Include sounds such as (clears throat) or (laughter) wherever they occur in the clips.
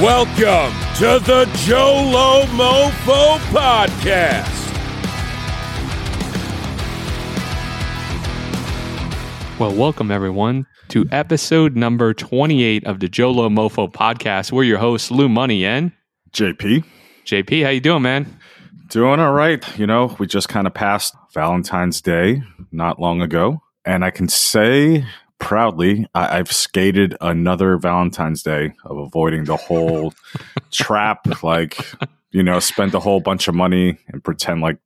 Welcome to the Jolo Mofo Podcast. Well, welcome everyone to episode number 28 of the Jolo Mofo podcast. We're your hosts, Lou Money and JP. JP. How you doing, man? Doing all right. You know, we just kind of passed Valentine's Day not long ago. And I can say proudly, I- have skated another Valentine's Day of avoiding the whole (laughs) trap. Like, you know, spend a whole bunch of money and pretend like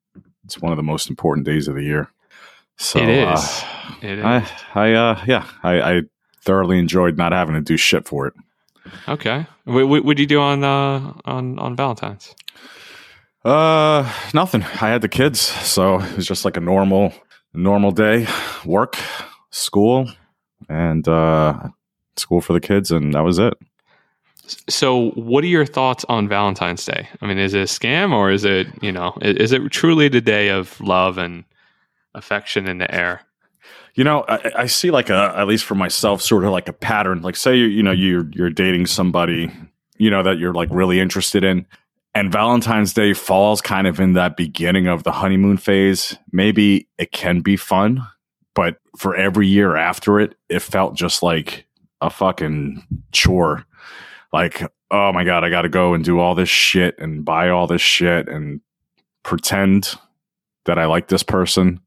it's one of the most important days of the year. So it is. Uh, it is. I, I, uh, yeah, I, I thoroughly enjoyed not having to do shit for it. okay. What, what you do on uh, on on Valentine's? Uh, nothing. I had the kids, so it was just like a normal, normal day. Work, school, and uh, school for the kids, and that was it. So, what are your thoughts on Valentine's Day? I mean, is it a scam or is it you know i- is it truly the day of love and affection in the air? You know, I, I see like a at least for myself, sort of like a pattern. Like, say you you know you're you're dating somebody, you know that you're like really interested in, and Valentine's Day falls kind of in that beginning of the honeymoon phase. Maybe it can be fun, but for every year after it, it felt just like a fucking chore. Like, oh my god, I got to go and do all this shit and buy all this shit and pretend that I like this person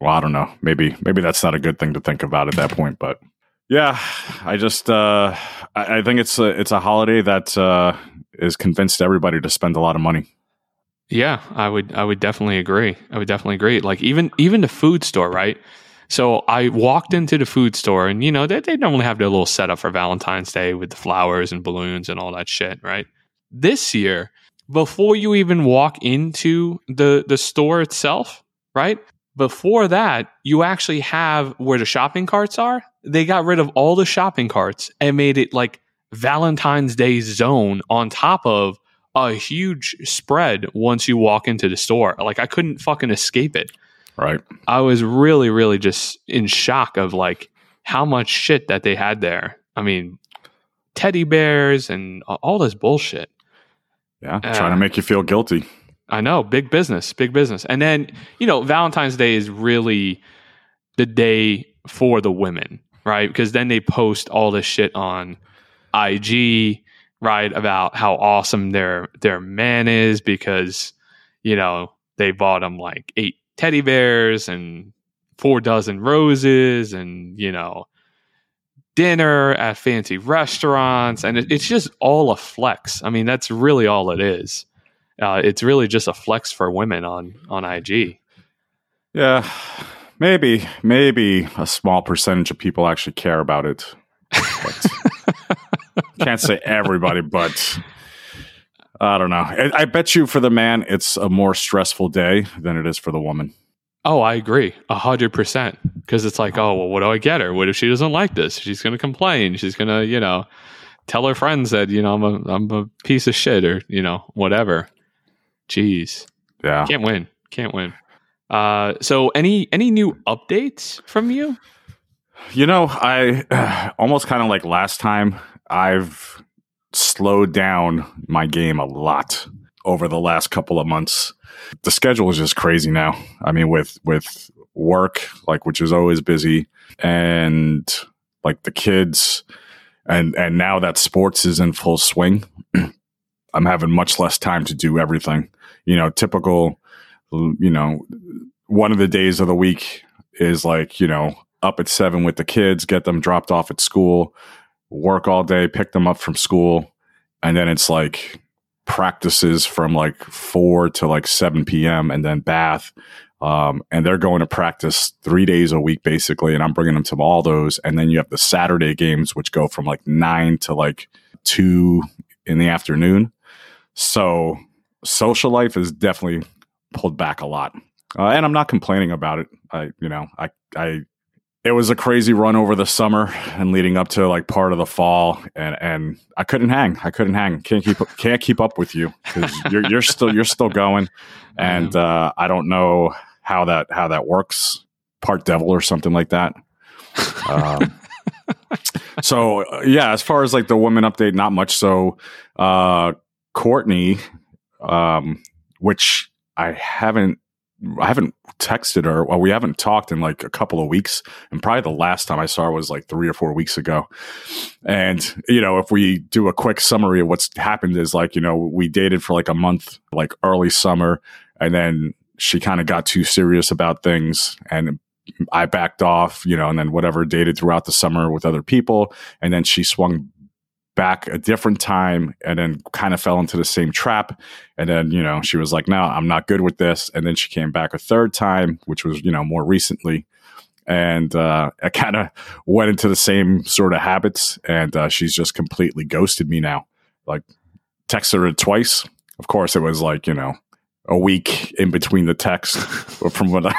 well, I don't know. Maybe maybe that's not a good thing to think about at that point, but yeah, I just uh, I, I think it's a it's a holiday that uh, is convinced everybody to spend a lot of money. Yeah, I would I would definitely agree. I would definitely agree. Like even even the food store, right? So I walked into the food store and you know, they they normally have their little setup for Valentine's Day with the flowers and balloons and all that shit, right? This year, before you even walk into the the store itself, right? Before that, you actually have where the shopping carts are. They got rid of all the shopping carts and made it like Valentine's Day zone on top of a huge spread once you walk into the store. Like I couldn't fucking escape it. Right? I was really, really just in shock of like how much shit that they had there. I mean, teddy bears and all this bullshit. Yeah, Uh, trying to make you feel guilty. I know, big business, big business. And then, you know, Valentine's Day is really the day for the women, right? Because then they post all this shit on IG, right, about how awesome their their man is because, you know, they bought him like eight teddy bears and four dozen roses and, you know, dinner at fancy restaurants and it, it's just all a flex. I mean, that's really all it is uh, it's really just a flex for women on on IG. Yeah, maybe maybe a small percentage of people actually care about it. (laughs) Can't say everybody, but I don't know. I, I bet you for the man, it's a more stressful day than it is for the woman. Oh, I agree, a hundred percent. Because it's like, oh, well, what do I get her? What if she doesn't like this? She's gonna complain. She's gonna, you know, tell her friends that you know I'm a I'm a piece of shit or you know whatever. Jeez, Yeah. can't win, can't win. Uh, so any any new updates from you? You know, I (sighs) almost kind of like last time, I've slowed down my game a lot over the last couple of months. The schedule is just crazy now. I mean, with with work, like which is always busy, and like the kids, and and now that sports is in full swing, (clears throat) I'm having much less time to do everything. You know, typical. You know, one of the days of the week is like you know up at seven with the kids, get them dropped off at school, work all day, pick them up from school, and then it's like practices from like four to like seven p.m. and then bath. Um, and they're going to practice three days a week basically, and I'm bringing them to all those. And then you have the Saturday games, which go from like nine to like two in the afternoon. So social life is definitely pulled back a lot, uh, and I'm not complaining about it. I, you know, I, I it was a crazy run over the summer and leading up to like part of the fall and and I couldn't hang. I couldn't hang. Can't keep can't keep up with you because (laughs) you're you're still you're still going. And uh, I don't know how that how that works part devil or something like that. Um, (laughs) so uh, yeah, as far as like the woman update, not much. So uh, Courtney, um, which I haven't I haven't texted her. Well, we haven't talked in like a couple of weeks, and probably the last time I saw her was like three or four weeks ago. And you know, if we do a quick summary of what's happened, is like you know we dated for like a month, like early summer, and then she kind of got too serious about things, and I backed off, you know, and then whatever dated throughout the summer with other people, and then she swung back a different time and then kind of fell into the same trap. And then, you know, she was like, no, I'm not good with this. And then she came back a third time, which was, you know, more recently. And uh, I kind of went into the same sort of habits. And uh, she's just completely ghosted me now. Like, texted her twice. Of course, it was like, you know, a week in between the text (laughs) from what I,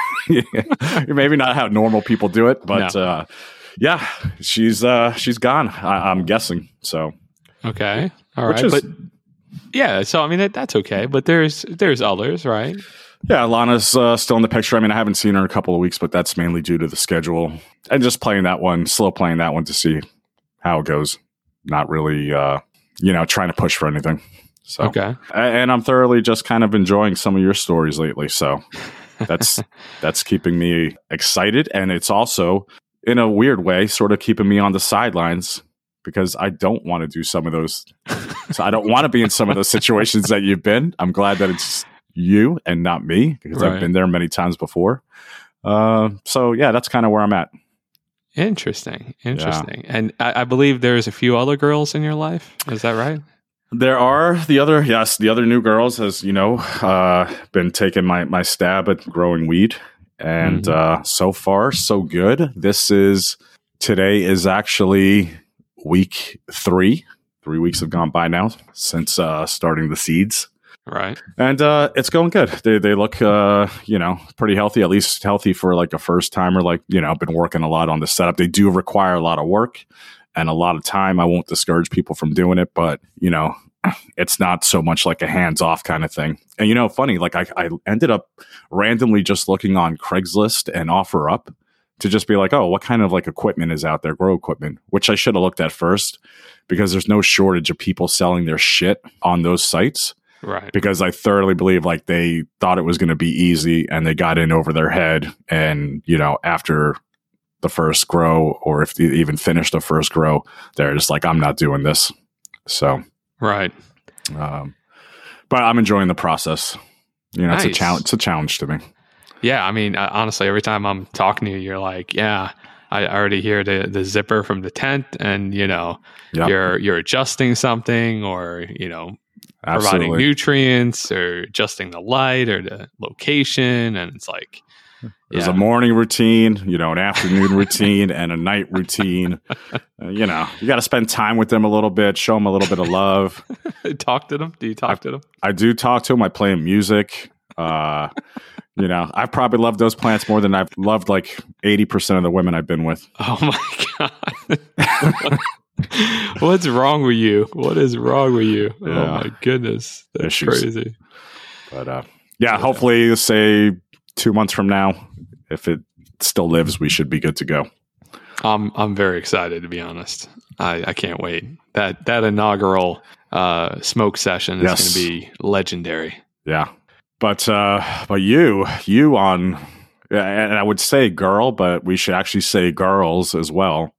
(laughs) maybe not how normal people do it, but no. uh, yeah, she's uh she's gone. I, am guessing. So okay, all right, is, but yeah. So I mean that, that's okay, but there's there's others, right? Yeah, Lana's uh, still in the picture. I mean, I haven't seen her in a couple of weeks, but that's mainly due to the schedule and just playing that one, slow playing that one to see how it goes. Not really, uh, you know, trying to push for anything. So okay, and I'm thoroughly just kind of enjoying some of your stories lately. So that's (laughs) that's keeping me excited, and it's also in a weird way, sort of keeping me on the sidelines because I don't want to do some of those. (laughs) so I don't want to be in some of those situations that you've been. I'm glad that it's you and not me because right. I've been there many times before. Uh, so yeah, that's kind of where I'm at. Interesting, interesting. Yeah. And I, I, believe there's a few other girls in your life. Is that right? There are the other, yes, the other new girls has you know uh, been taking my my stab at growing weed and mm-hmm. uh, so far so good. This is today is actually week three. Three weeks have gone by now since uh, starting the seeds. Right. And uh, it's going good. They, they look, uh, you know, pretty healthy, at least healthy for like a first timer. Like, you know, I've been working a lot on the setup. They do require a lot of work and a lot of time. I won't discourage people from doing it, but, you know, it's not so much like a hands off kind of thing. And you know, funny, like I, I ended up randomly just looking on Craigslist and OfferUp to just be like, oh, what kind of like equipment is out there, grow equipment, which I should have looked at first because there's no shortage of people selling their shit on those sites. Right. Because I thoroughly believe like they thought it was going to be easy and they got in over their head. And, you know, after the first grow or if they even finished the first grow, they're just like, I'm not doing this. So Right. Um, but I'm enjoying the process. You know, nice. it's a challenge. It's a challenge to me. Yeah, I mean, honestly, every time I'm talking to you, you're like, "Yeah, I already hear the the zipper from the tent, and you know, yep. you're you're adjusting something, or you know, Absolutely. providing nutrients, or adjusting the light or the location, and it's like, there's yeah. a morning routine, you know, an afternoon routine, and a night routine. Uh, you know, you got to spend time with them a little bit, show them a little bit of love. (laughs) talk to them. Do you talk I, to them? I do talk to them. I play music. Uh, you know, I've probably loved those plants more than I've loved like 80% of the women I've been with. Oh my God. (laughs) What's wrong with you? What is wrong with you? Oh yeah. Oh my goodness. That's Issues. crazy. But uh, yeah, yeah, hopefully, say two months from now, if it still lives, we should be good to go. I'm I'm very excited to be honest. I, I can't wait. That that inaugural uh, smoke session is yes. going to be legendary. Yeah, but uh, but you you on, and I would say girl, but we should actually say girls as well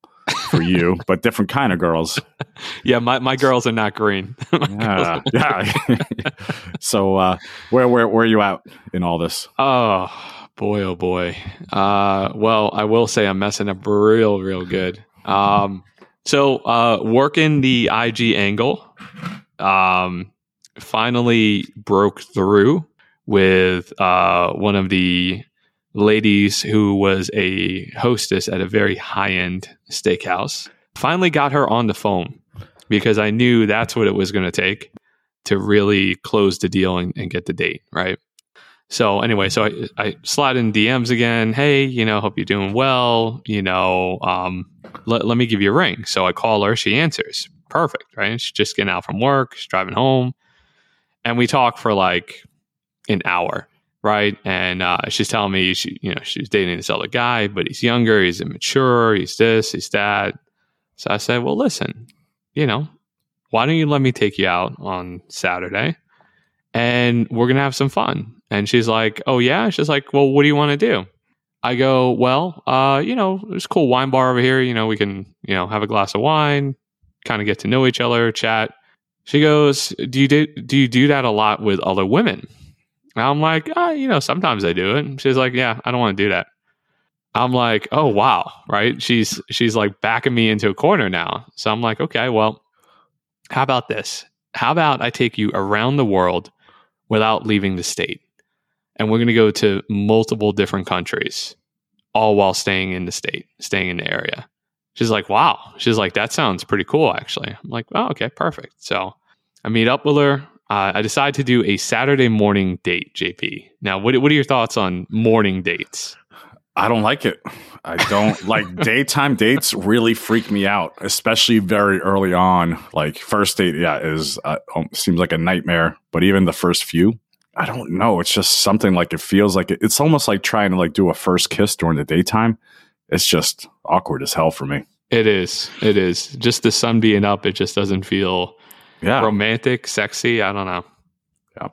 for you, but different kind of girls. (laughs) yeah, my, my girls are not green. (laughs) yeah, yeah. (laughs) so uh, where where where are you at in all this? Oh boy, oh boy. Uh, well, I will say I'm messing up real, real good. Um, so uh, working the IG angle, um, finally broke through with uh, one of the ladies who was a hostess at a very high end steakhouse. Finally got her on the phone because I knew that's what it was going to take to really close the deal and, and, get the date, right? So anyway, so I, I slide in DMs again. Hey, you know, hope you're doing well. You know, um, let, let me give you a ring. So I call her. She answers. Perfect, right? She's just getting out from work. She's driving home. And we talk for like an hour right? And uh, she's telling me she, you know, she's dating this other guy, but he's younger, he's immature, he's this, he's that. So I said, well, listen, you know, why don't you let me take you out on Saturday and we're to have some fun? And she's like, oh, yeah. She's like, well, what do you want to do? I go, well, uh, you know, there's a cool wine bar over here. You know, we can, you know, have a glass of wine, kind of get to know each other, chat. She goes, do you do, do you do that a lot with other women? I'm like, uh, you know, sometimes I do it. She's like, yeah, I don't want to do that. I'm like, oh wow, right? She's she's like backing me into a corner now. So I'm like, okay, well, how about this? How about I take you around the world without leaving the state? And we're going to go to multiple different countries, all while staying in the state, staying in the area. She's like, wow. She's like, that sounds pretty cool, actually. I'm like, oh, okay, perfect. So I meet up with her. Uh, I decide to do a Saturday morning date, JP. Now, what, what are your thoughts on morning dates? I don't like it. I don't like (laughs) daytime dates really freak me out, especially very early on. Like first date, yeah, is uh, um, seems like a nightmare. But even the first few, I don't know. It's just something like it feels like it, it's almost like trying to like do a first kiss during the daytime. It's just awkward as hell for me. It is. It is. Just the sun being up, it just doesn't feel Yeah, romantic, sexy. I don't know. Yeah.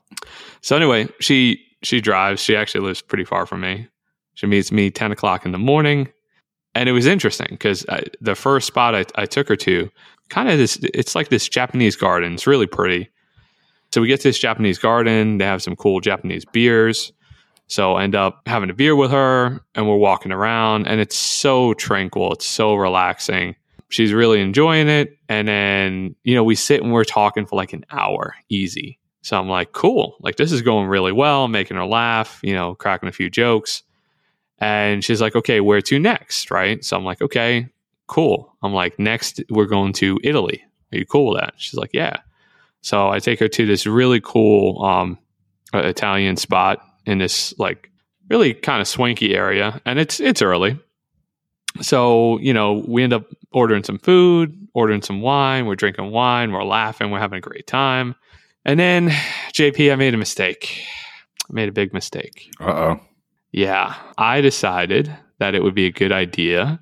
So anyway, she she drives. She actually lives pretty far from me. She meets me ten o'clock in the morning, and it was interesting because the first spot I, I took her to, kind of this. It's like this Japanese garden. It's really pretty. So we get to this Japanese garden. They have some cool Japanese beers. So I end up having a beer with her, and we're walking around, and it's so tranquil. It's so relaxing. She's really enjoying it. And then, you know, we sit and we're talking for like an hour easy. So I'm like, cool. Like, this is going really well, making her laugh, you know, cracking a few jokes. And she's like, okay, where to next? Right. So I'm like, okay, cool. I'm like, next, we're going to Italy. Are you cool with that? She's like, yeah. So I take her to this really cool um, uh, Italian spot in this like really kind of swanky area, and it's it's early. So you know, we end up ordering some food, ordering some wine. We're drinking wine. We're laughing. We're having a great time. And then, JP, I made a mistake. I made a big mistake. Uh oh. Yeah, I decided that it would be a good idea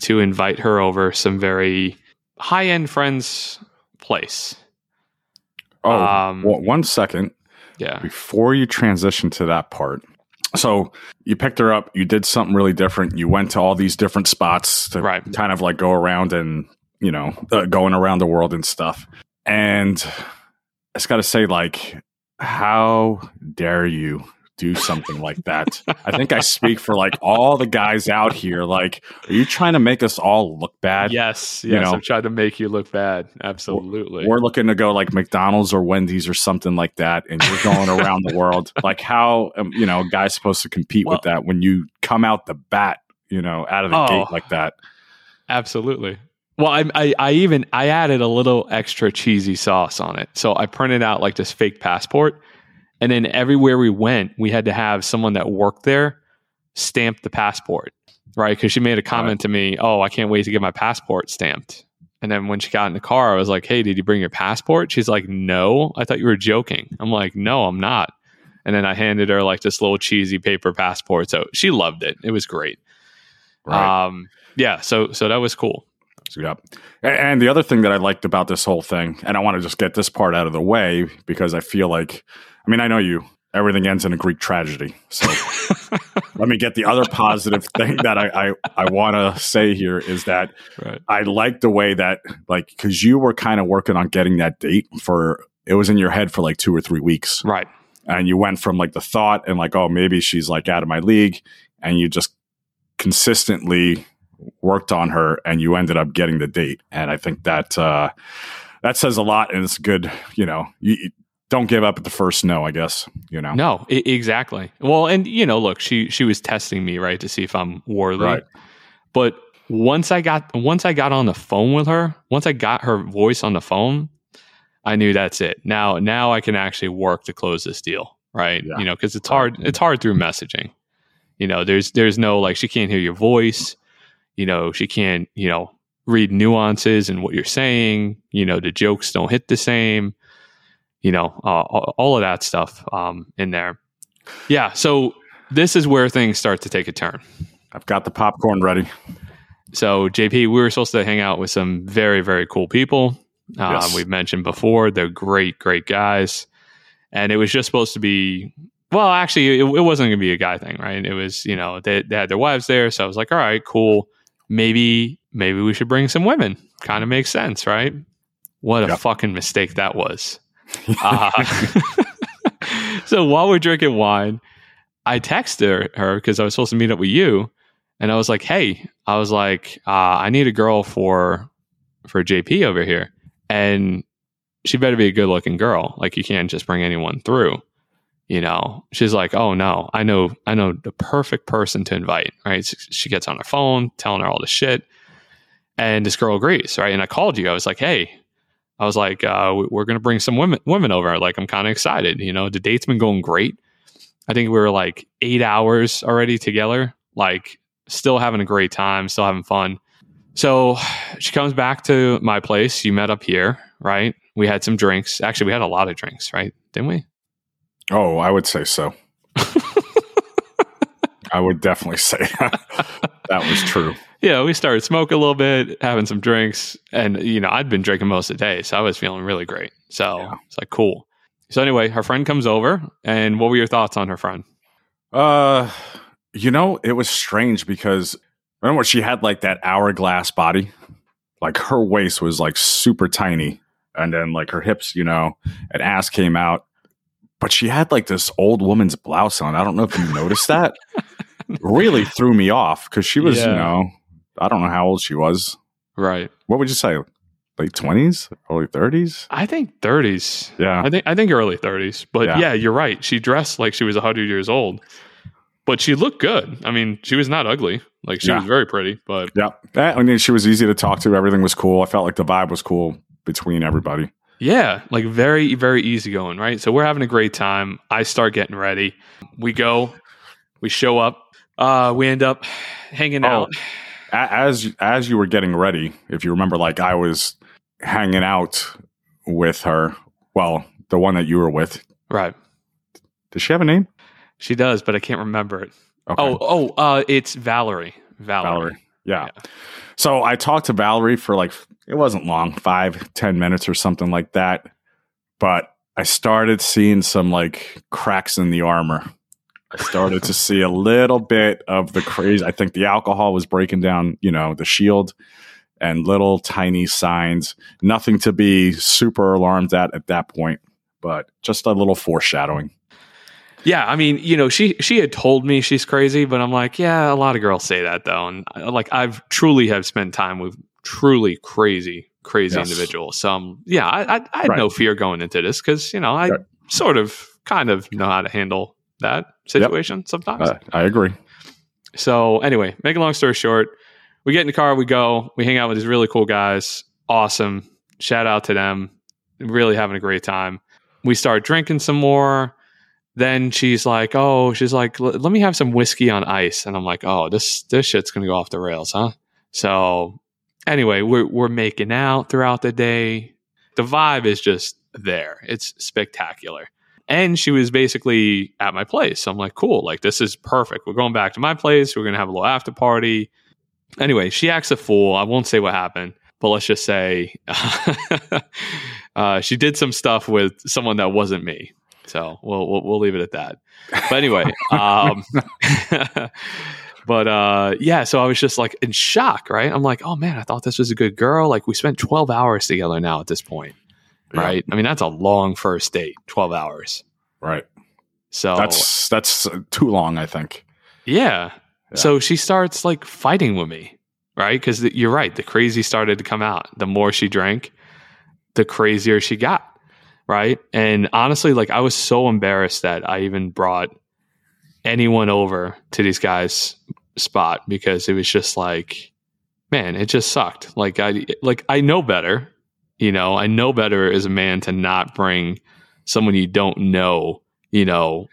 to invite her over some very high end friends' place. Oh, Um, w- one second Yeah. before you transition to that part. So you picked her up. You did something really different. You went to all these different spots to Right. kind of like go around and you know uh, going around the world and stuff. And I just got to say, like, how dare you do something like that? I think I speak for like all the guys out here. Like, are you trying to make us all look bad? Yes. you Yes. know. I'm trying to make you look bad. Absolutely. We're looking to go like McDonald's or Wendy's or something like that, and you're going around the world. (laughs) Like, how um, you know, a guy's supposed to compete with that when you come out the bat, you know, out of the Oh. gate like that? Absolutely. Well, I, I, I even I added a little extra cheesy sauce on it. So I printed out like this fake passport, and then everywhere we went, we had to have someone that worked there stamp the passport, right? Because she made a comment to me, "Oh, I can't wait to get my passport stamped." And then when she got in the car, I was like, "Hey, did you bring your passport?" She's like, "No, I thought you were joking." I'm like, "No, I'm not." And then I handed her like this little cheesy paper passport. So she loved it. It was great. Um, yeah. So so that was cool. Yep. And the other thing that I liked about this whole thing, and I want to just get this part out of the way because I feel like, I mean, I know you, everything ends in a Greek tragedy. So (laughs) let me get the other positive thing that I, I, I want to say here is that Right. I like the way that, like, because you were kind of working on getting that date for, it was in your head for like two or three weeks. Right. And you went from like the thought and like, oh, maybe she's like out of my league. And you just consistently worked on her and you ended up getting the date. And I think that, uh, that says a lot and it's good, you know, you, don't give up at the first no, I guess, you know. No, I- exactly. Well, and you know, look, she she was testing me right to see if I'm worthy. Right. But once I got once I got on the phone with her, once I got her voice on the phone, I knew that's it. Now now I can actually work to close this deal, right? Yeah. You know, because it's hard it's hard through messaging. You know, there's there's no like she can't hear your voice. You know, she can't you know read nuances and what you're saying. You know, the jokes don't hit the same you know, uh, all of that stuff um, in there. Yeah. So this is where things start to take a turn. I've got the popcorn ready. So JP, we were supposed to hang out with some very very cool people. Um, Yes. We've mentioned before they're great great guys, and it was just supposed to be. Well, actually, it, it wasn't going to be a guy thing, right? It was, you know, they, they had their wives there, so I was like, all right, cool. Maybe maybe we should bring some women. Kind of makes sense, right? What a Yep. fucking mistake that was. (laughs) Uh, (laughs) so while we're drinking wine, I texted her because I was supposed to meet up with you, and I was like, "Hey, I was like, uh, I need a girl for for JP over here, and she better be a good looking girl. Like, you can't just bring anyone through." You know, she's like, "Oh no, I know, I know the perfect person to invite." Right? So she gets on her phone, telling her all this shit, and this girl agrees. Right? And I called you. I was like, "Hey." I was like, uh, we- we're to bring some women women over. Like, I'm kind of excited. You know, the date's been going great. I think we were like eight hours already together, like still having a great time, still having fun. So she comes back to my place. You met up here, right? We had some drinks. Actually, we had a lot of drinks, right? Didn't we? Oh, I would say so. (laughs) I would definitely say that was true. Yeah, we started smoking a little bit, having some drinks, and you know, I'd been drinking most of the day, so I was feeling really great. So Yeah. it's like cool. So anyway, her friend comes over, and what were your thoughts on her friend? Uh, you know, it was strange because remember she had like that hourglass body, like her waist was like super tiny, and then like her hips, you know, and ass came out, but she had like this old woman's blouse on. I don't know if you noticed that. (laughs) really threw me off because she was, you know, I don't know how old she was. Right. What would you say? Late twenties, early thirties? I think 30s. Yeah, I think I think early 30s. But Yeah. yeah. you're right. She dressed like she was 100 years old. But she looked good. I mean, she was not ugly. Like she Yeah. was very pretty, but yeah. Eh, I mean, she was easy to talk to. Everything was cool. I felt like the vibe was cool between everybody. Yeah, like very very easygoing, right? So we're having a great time. I start getting ready. We go, we show up. Uh we end up hanging Oh. out. As as you were getting ready, if you remember, like I was hanging out with her. Well, the one that you were with. Right. Does she have a name? She does, but I can't remember it. Okay. Oh, oh, uh it's Valerie. Valerie. Valerie. Yeah. So I talked to Valerie for like it wasn't long, five ten minutes or something like that. But I started seeing some like cracks in the armor. I started to (laughs) see a little bit of the crazy. I think the alcohol was breaking down, you know, the shield and little tiny signs. Nothing to be super alarmed at at that point, but just a little foreshadowing. Yeah, I mean, you know, she she had told me she's crazy, but I'm like, yeah, a lot of girls say that though, and like I've truly have spent time with truly crazy, crazy Yes. individuals. So um, yeah, I, I, I had Right. no fear going into this because you know I Right. sort of kind of know how to handle that situation sometimes. Uh, I agree. So anyway, make a long story short, we get in the car, we go, we hang out with these really cool guys. Awesome. Shout out to them. Really having a great time. We start drinking some more. Then she's like, "Oh, she's like, let me have some whiskey on ice." And I'm like, "Oh, this this shit's gonna go off the rails, huh?" So anyway, we're we're making out throughout the day. The vibe is just there. It's spectacular. And she was basically at my place. So I'm like, cool, like this is perfect. We're going back to my place. We're gonna have a little after party. Anyway, she acts a fool. I won't say what happened, but let's just say (laughs) uh, she did some stuff with someone that wasn't me. So we'll we'll, we'll leave it at that. But anyway, um, (laughs) but uh, yeah, so I was just like in shock, right? I'm like, oh man, I thought this was a good girl. Like we spent 12 hours together now at this point, Yeah. right? I mean, that's a long first date, 12 hours. Right. So That's that's too long, I think. yeah. Yeah. So she starts like fighting with me, right? Because you're right. The crazy started to come out. The more she drank, the crazier she got, right? And honestly, like I was so embarrassed that I even brought anyone over to these guys' spot because it was just like, man, it just sucked. Like I, like I know better, you know. I know better as a man to not bring someone you don't know, you know,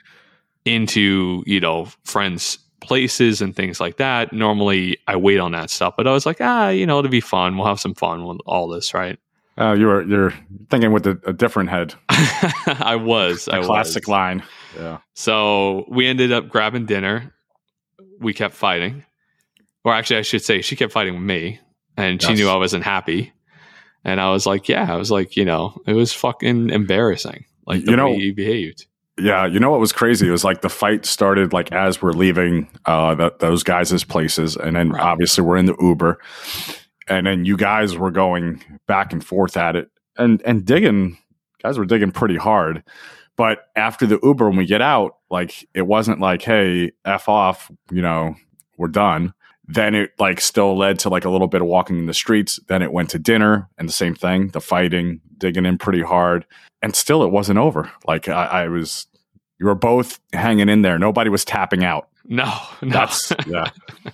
into you know friends places and things like that normally i wait on that stuff but i was like ah you know it'll be fun we'll have some fun with all this right Uh, you're you're thinking with a, a different head. (laughs) i was i A classic was. line. Yeah. so we ended up grabbing dinner we kept fighting or actually, I should say, she kept fighting with me, and she knew I wasn't happy. And I was like, yeah, I was like, you know, it was fucking embarrassing, like the You know- way you behaved. Yeah, you know what was crazy? It was like the fight started like as we're leaving uh, th those guys' places, and then Right. obviously we're in the Uber, and then you guys were going back and forth at it, and and digging, guys were digging pretty hard. But after the Uber, when we get out, like it wasn't like, hey, f off, you know, we're done. Then it like still led to like a little bit of walking in the streets. Then it went to dinner, and the same thing, the fighting, digging in pretty hard, and still it wasn't over. Like I, I was you were both hanging in there. Nobody was tapping out. No, (laughs) no. That's yeah. (laughs)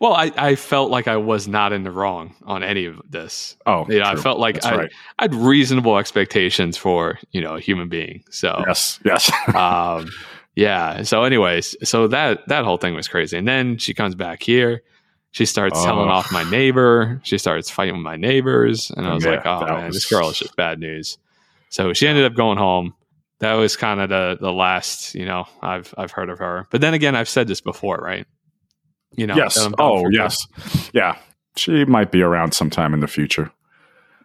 well, I, I felt like I was not in the wrong on any of this. Oh, You know, I felt like I, right. I had reasonable expectations for you know a human being. So Yes, yes. (laughs) um, yeah. So, anyways, so that that whole thing was crazy. And then she comes back here. She starts telling Oh. off my neighbor. She starts fighting with my neighbors, and I was Yeah, like, "Oh man, was- this girl is just bad news." So she ended up going home. That was kind of the the last you know I've I've heard of her. But then again, I've said this before, right? You know, yes. I'm Oh, yes. Yeah. She might be around sometime in the future.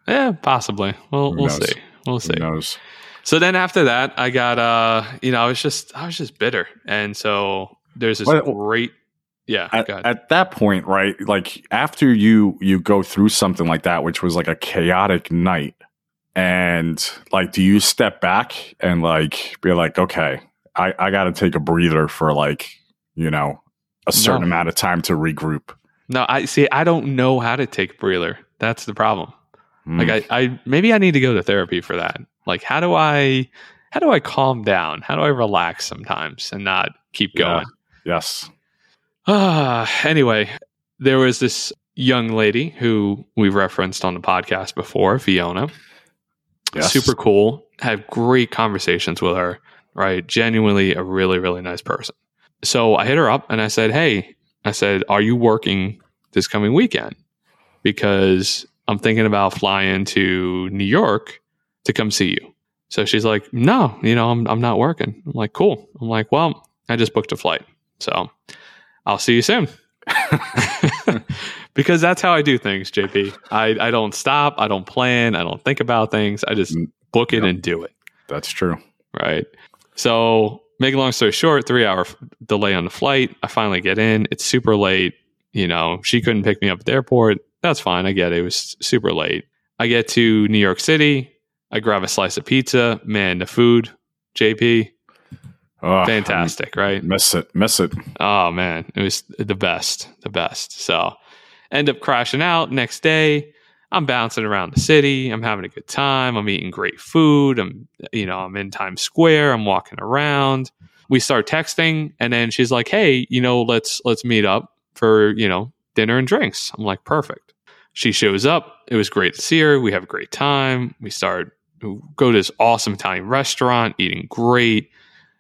Yeah, possibly. We'll Who we'll knows? see. We'll see. Who knows? So then after that, I got uh, you know, I was just I was just bitter, and so there's this Well, great, yeah. At, at that point, right? Like after you you go through something like that, which was like a chaotic night, and like, do you step back and like be like, okay, I I got to take a breather for like you know a certain No. amount of time to regroup. No, I see. I don't know how to take breather. That's the problem. Mm. Like, I, I maybe I need to go to therapy for that. Like, how do I, how do I calm down? How do I relax sometimes and not keep Yeah. going? yes. Ah, anyway, there was this young lady who we referenced on the podcast before, Fiona. Yes. Super cool. Had great conversations with her. Right, genuinely a really really nice person. So I hit her up and I said, "Hey, I said, are you working this coming weekend? Because I'm thinking about flying to New York to come see you." So she's like, "No, you know, I'm I'm not working." I'm like, "Cool." I'm like, "Well, I just booked a flight, so I'll see you soon." (laughs) because that's how I do things, JP. I, I don't stop. I don't plan. I don't think about things. I just Mm, book it yep. and do it. That's true. Right. So, make a long story short, three hour f- delay on the flight. I finally get in. It's super late. You know, she couldn't pick me up at the airport. That's fine. I get it. It was super late. I get to New York City. I grab a slice of pizza. Man, the food, JP, Oh, ah, fantastic, right? Miss it. Miss it. Oh man, it was the best, the best. So end up crashing out next day. I'm bouncing around the city. I'm having a good time. I'm eating great food. I'm, you know, I'm in Times Square. I'm walking around. We start texting, and then she's like, "Hey, you know, let's let's meet up for you know dinner and drinks." I'm like, "Perfect." She shows up. It was great to see her. We have a great time. We start go to this awesome Italian restaurant, eating great.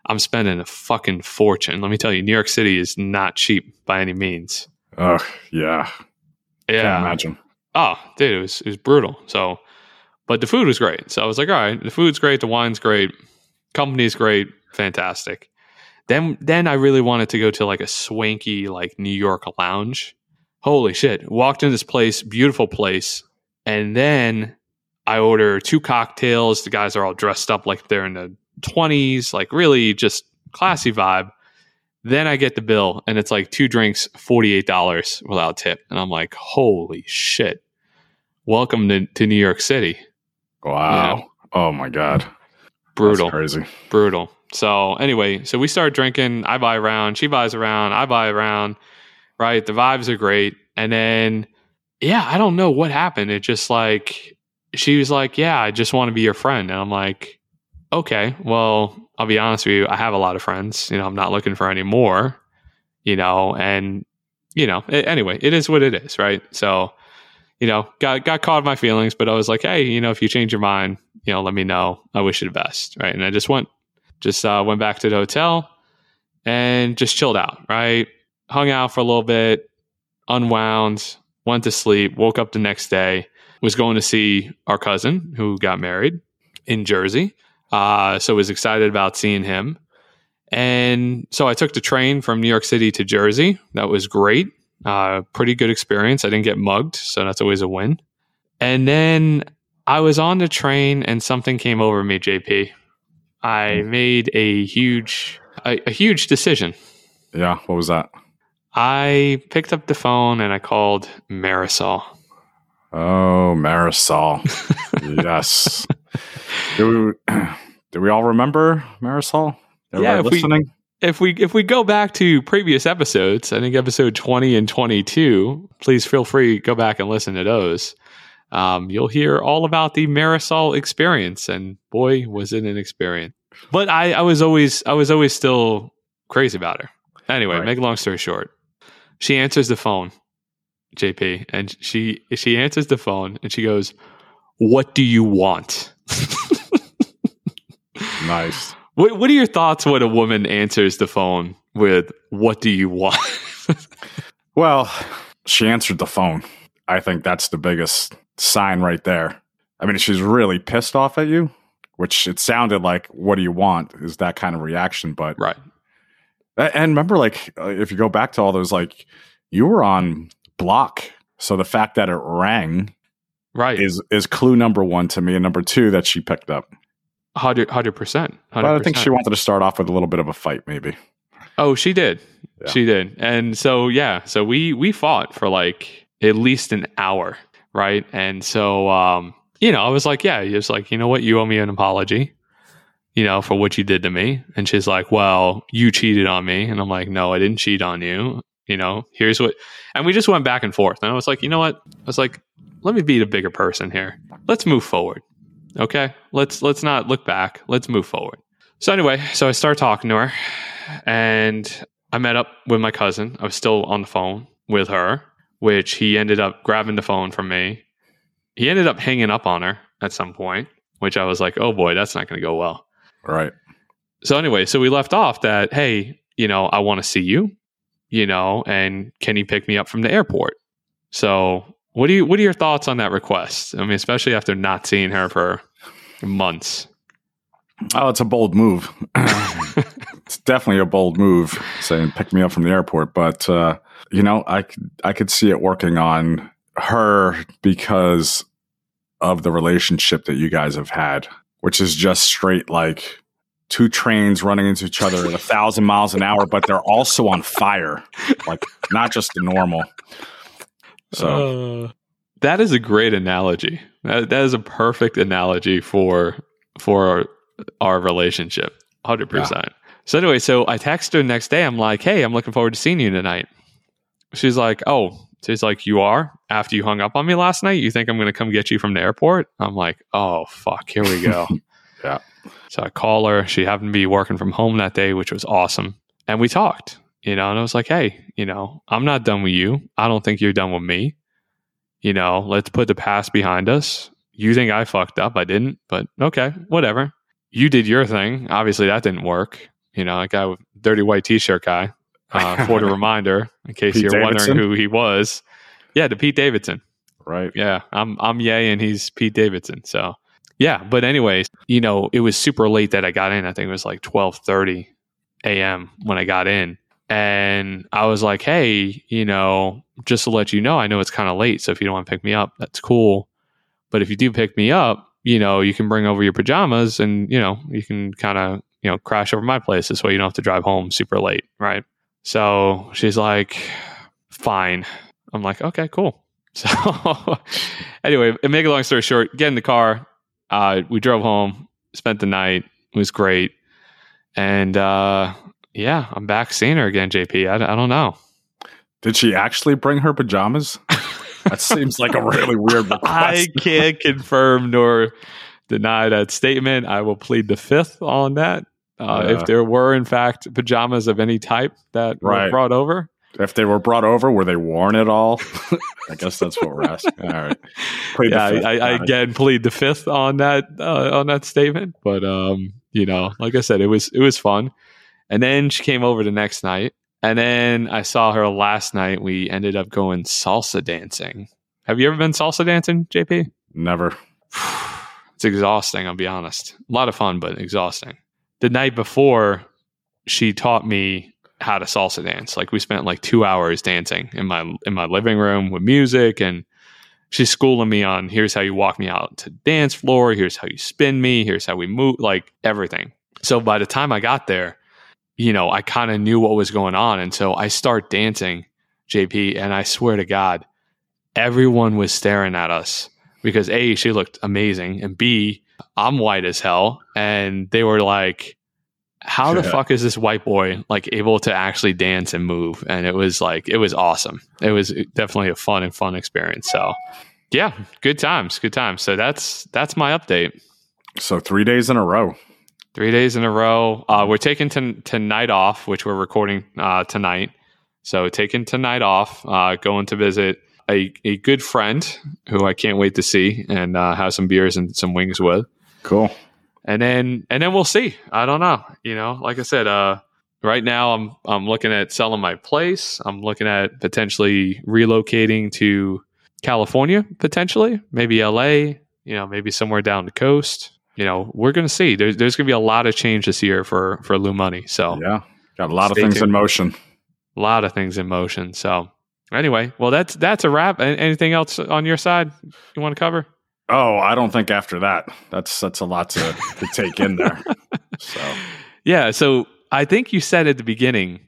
I'm spending a fucking fortune. Let me tell you, New York City is not cheap by any means. Oh, yeah. Can't Yeah. imagine. Oh, dude, it was it was brutal. So, but the food was great. So I was like, all right, the food's great, the wine's great, company's great, fantastic. Then then I really wanted to go to like a swanky like New York lounge. Holy shit! Walked in this place, beautiful place, and then I order two cocktails. The guys are all dressed up like they're in the twenties, like really just classy vibe. Then I get the bill, and it's like two drinks, forty eight dollars without tip, and I'm like, holy shit! Welcome to, to New York City. Wow. Oh my god. Brutal, That's crazy. brutal. So anyway, so we start drinking. I buy a round. She buys around. I buy a round. Right. The vibes are great. And then, yeah, I don't know what happened. It just like she was like, "Yeah, I just want to be your friend," and I'm like, "Okay, well, I'll be honest with you. I have a lot of friends. You know, I'm not looking for any more. You know, and you know, a- anyway, it is what it is, right? So." You know, got got caught in my feelings, but I was like, hey, you know, if you change your mind, you know, let me know. I wish you the best, right? And I just went, just uh, went back to the hotel and just chilled out, right? Hung out for a little bit, unwound, went to sleep, woke up the next day, was going to see our cousin who got married in Jersey. Uh, so was excited about seeing him. And so I took the train from New York City to Jersey. That was great. Uh, pretty good experience. I didn't get mugged, so that's always a win. And then I was on the train and something came over me, JP. I made a huge a, a huge decision. Yeah. What was that? I picked up the phone and I called Marisol. Oh, Marisol. (laughs) yes. Do we, (clears throat) do we all remember Marisol? Yeah, Everybody we- listening? If we if we go back to previous episodes, I think episode twenty and twenty two, please feel free go back and listen to those. Um, you'll hear all about the Marisol experience, and boy, was it an experience! But I, I was always I was always still crazy about her. Anyway, Right. make a long story short, she answers the phone, JP, and she she answers the phone and she goes, "What do you want?" (laughs) nice. What, what are your thoughts when a woman answers the phone with "What do you want"? (laughs) Well, she answered the phone. I think that's the biggest sign right there. I mean, she's really pissed off at you, which it sounded like, what do you want? Is that kind of reaction. But, right. And remember, like, uh, if you go back to all those, like, you were on block. So the fact that it rang Right. is is clue number one to me, and number two that she picked up. Hundred hundred percent. But I think she wanted to start off with a little bit of a fight, maybe. Oh, she did. Yeah. She did. And so yeah, so we we fought for like at least an hour, right? And so um, you know, I was like, yeah, he was like, you know what, you owe me an apology, you know, for what you did to me. And she's like, well, you cheated on me, and I'm like, no, I didn't cheat on you. You know, here's what, and we just went back and forth. And I was like, you know what? I was like, let me be the bigger person here. Let's move forward. Okay, let's let's not look back. Let's move forward. So anyway, so I start talking to her, and I met up with my cousin. I was still on the phone with her, which he ended up grabbing the phone from me. He ended up hanging up on her at some point, which I was like, oh boy, that's not going to go well. Right. So anyway, so we left off that, hey, you know, I want to see you, you know, and can you pick me up from the airport? So what do you what are your thoughts on that request? I mean, especially after not seeing her for months. Oh, it's a bold move. (coughs) it's definitely a bold move saying pick me up from the airport, but uh, you know, I I could see it working on her because of the relationship that you guys have had, which is just straight like two trains running into each other at a thousand miles an hour, but they're also on fire, like not just the normal. So Uh, that is a great analogy. That, that is a perfect analogy for for our, our relationship. Hundred percent. So anyway, so I text her the next day. I'm like, "Hey, I'm looking forward to seeing you tonight." She's like, "Oh." She's like, "You are after you hung up on me last night. You think I'm going to come get you from the airport?" I'm like, "Oh fuck, here we go." (laughs) Yeah. So I call her. She happened to be working from home that day, which was awesome. And we talked, you know, and I was like, hey, you know, I'm not done with you. I don't think you're done with me. You know, let's put the past behind us. You think I fucked up. I didn't, but okay, whatever. You did your thing. Obviously, that didn't work. You know, a guy with dirty white t shirt guy. Uh, (laughs) for the reminder, in case Pete you're Davidson? wondering who he was. Yeah, the Pete Davidson. right. Yeah, I'm I'm Ye and he's Pete Davidson. So yeah, but anyways, you know, it was super late that I got in. I think it was like twelve thirty a.m. when I got in, and I was like, hey, you know, just to let you know, I know it's kind of late, so if you don't want to pick me up, that's cool. But if you do pick me up, you know, you can bring over your pajamas, and you know, you can kind of you know crash over my place this way you don't have to drive home super late, right? So she's like, fine. I'm like, okay, cool. (laughs) So anyway, and make a long story short, get in the car. Uh, we drove home, spent the night. It was great. And uh, yeah, I'm back seeing her again, JP. I, I don't know. Did she actually bring her pajamas? (laughs) that seems like a really weird request. I can't confirm nor deny that statement. I will plead the fifth on that. Uh, Yeah. If there were, in fact, pajamas of any type that were Right. brought over, If they were brought over, were they worn at all? (laughs) I guess that's what we're asking. All right. Plead yeah. I, I, I again plead the fifth on that uh, on that statement. But um, you know, like I said, it was it was fun. And then she came over the next night, and then I saw her last night. We ended up going salsa dancing. Have you ever been salsa dancing, JP? Never. (sighs) It's exhausting. I'll be honest. A lot of fun, but exhausting. The night before, she taught me how to salsa dance. Like we spent like two hours dancing in my in my living room with music and she's schooling me on here's how you walk me out to dance floor, here's how you spin me, here's how we move, like everything. So by the time I got there, you know, I kind of knew what was going on. And so I start dancing, JP, and I swear to God, everyone was staring at us because A, she looked amazing, and B, I'm white as hell. And they were like, how the fuck is this white boy like able to actually dance and move? And it was like it was awesome. It was uh, definitely a fun and fun experience. So yeah, good times, good times. So that's that's my update. So three days in a row. Three days in a row. Uh, we're taking t- tonight off, which we're recording uh, tonight. So taking tonight off, uh, going to visit a, a good friend who I can't wait to see and uh, have some beers and some wings with. Cool and then and then we'll see. I don't know. You know, like I said, uh, right now I'm I'm looking at selling my place. I'm looking at potentially relocating to California, potentially, maybe LA. You know, maybe somewhere down the coast. You know, we're going to see. There's there's going to be a lot of change this year for for Lou Money. So yeah, got a lot of things tuned. in motion. A lot of things in motion. So anyway, well that's that's a wrap. Anything else on your side you want to cover? Oh, I don't think after that. That's that's a lot to, to take in there. (laughs) So yeah, so I think you said at the beginning,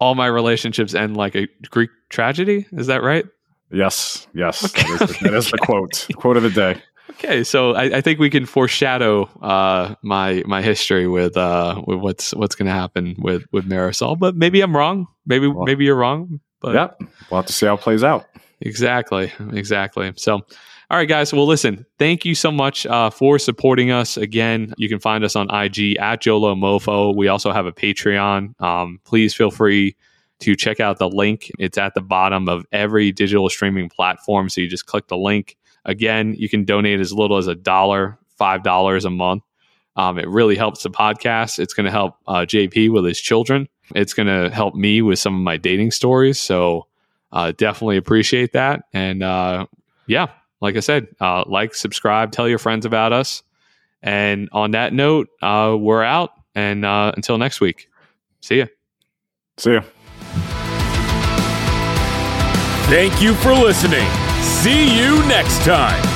all my relationships end like a Greek tragedy. Is that right? Yes, yes. Okay. That, is the, that is the quote. quote of the day. Okay, so I, I think we can foreshadow uh, my my history with uh, with what's what's going to happen with with Marisol, but maybe I'm wrong. Maybe well, maybe you're wrong. But yep, we'll have to see how it plays out. Exactly, exactly. So all right, guys. Well, listen, thank you so much uh, for supporting us. Again, you can find us on IG at Jolo Mofo. We also have a Patreon. Um, please feel free to check out the link. It's at the bottom of every digital streaming platform. So you just click the link. Again, you can donate as little as a dollar, five dollars a month. Um, it really helps the podcast. It's going to help uh, JP with his children. It's going to help me with some of my dating stories. So uh, definitely appreciate that. And uh, yeah, like I said, uh, like, subscribe, tell your friends about us. And on that note, uh, we're out. And uh, until next week, see ya. See ya. Thank you for listening. See you next time.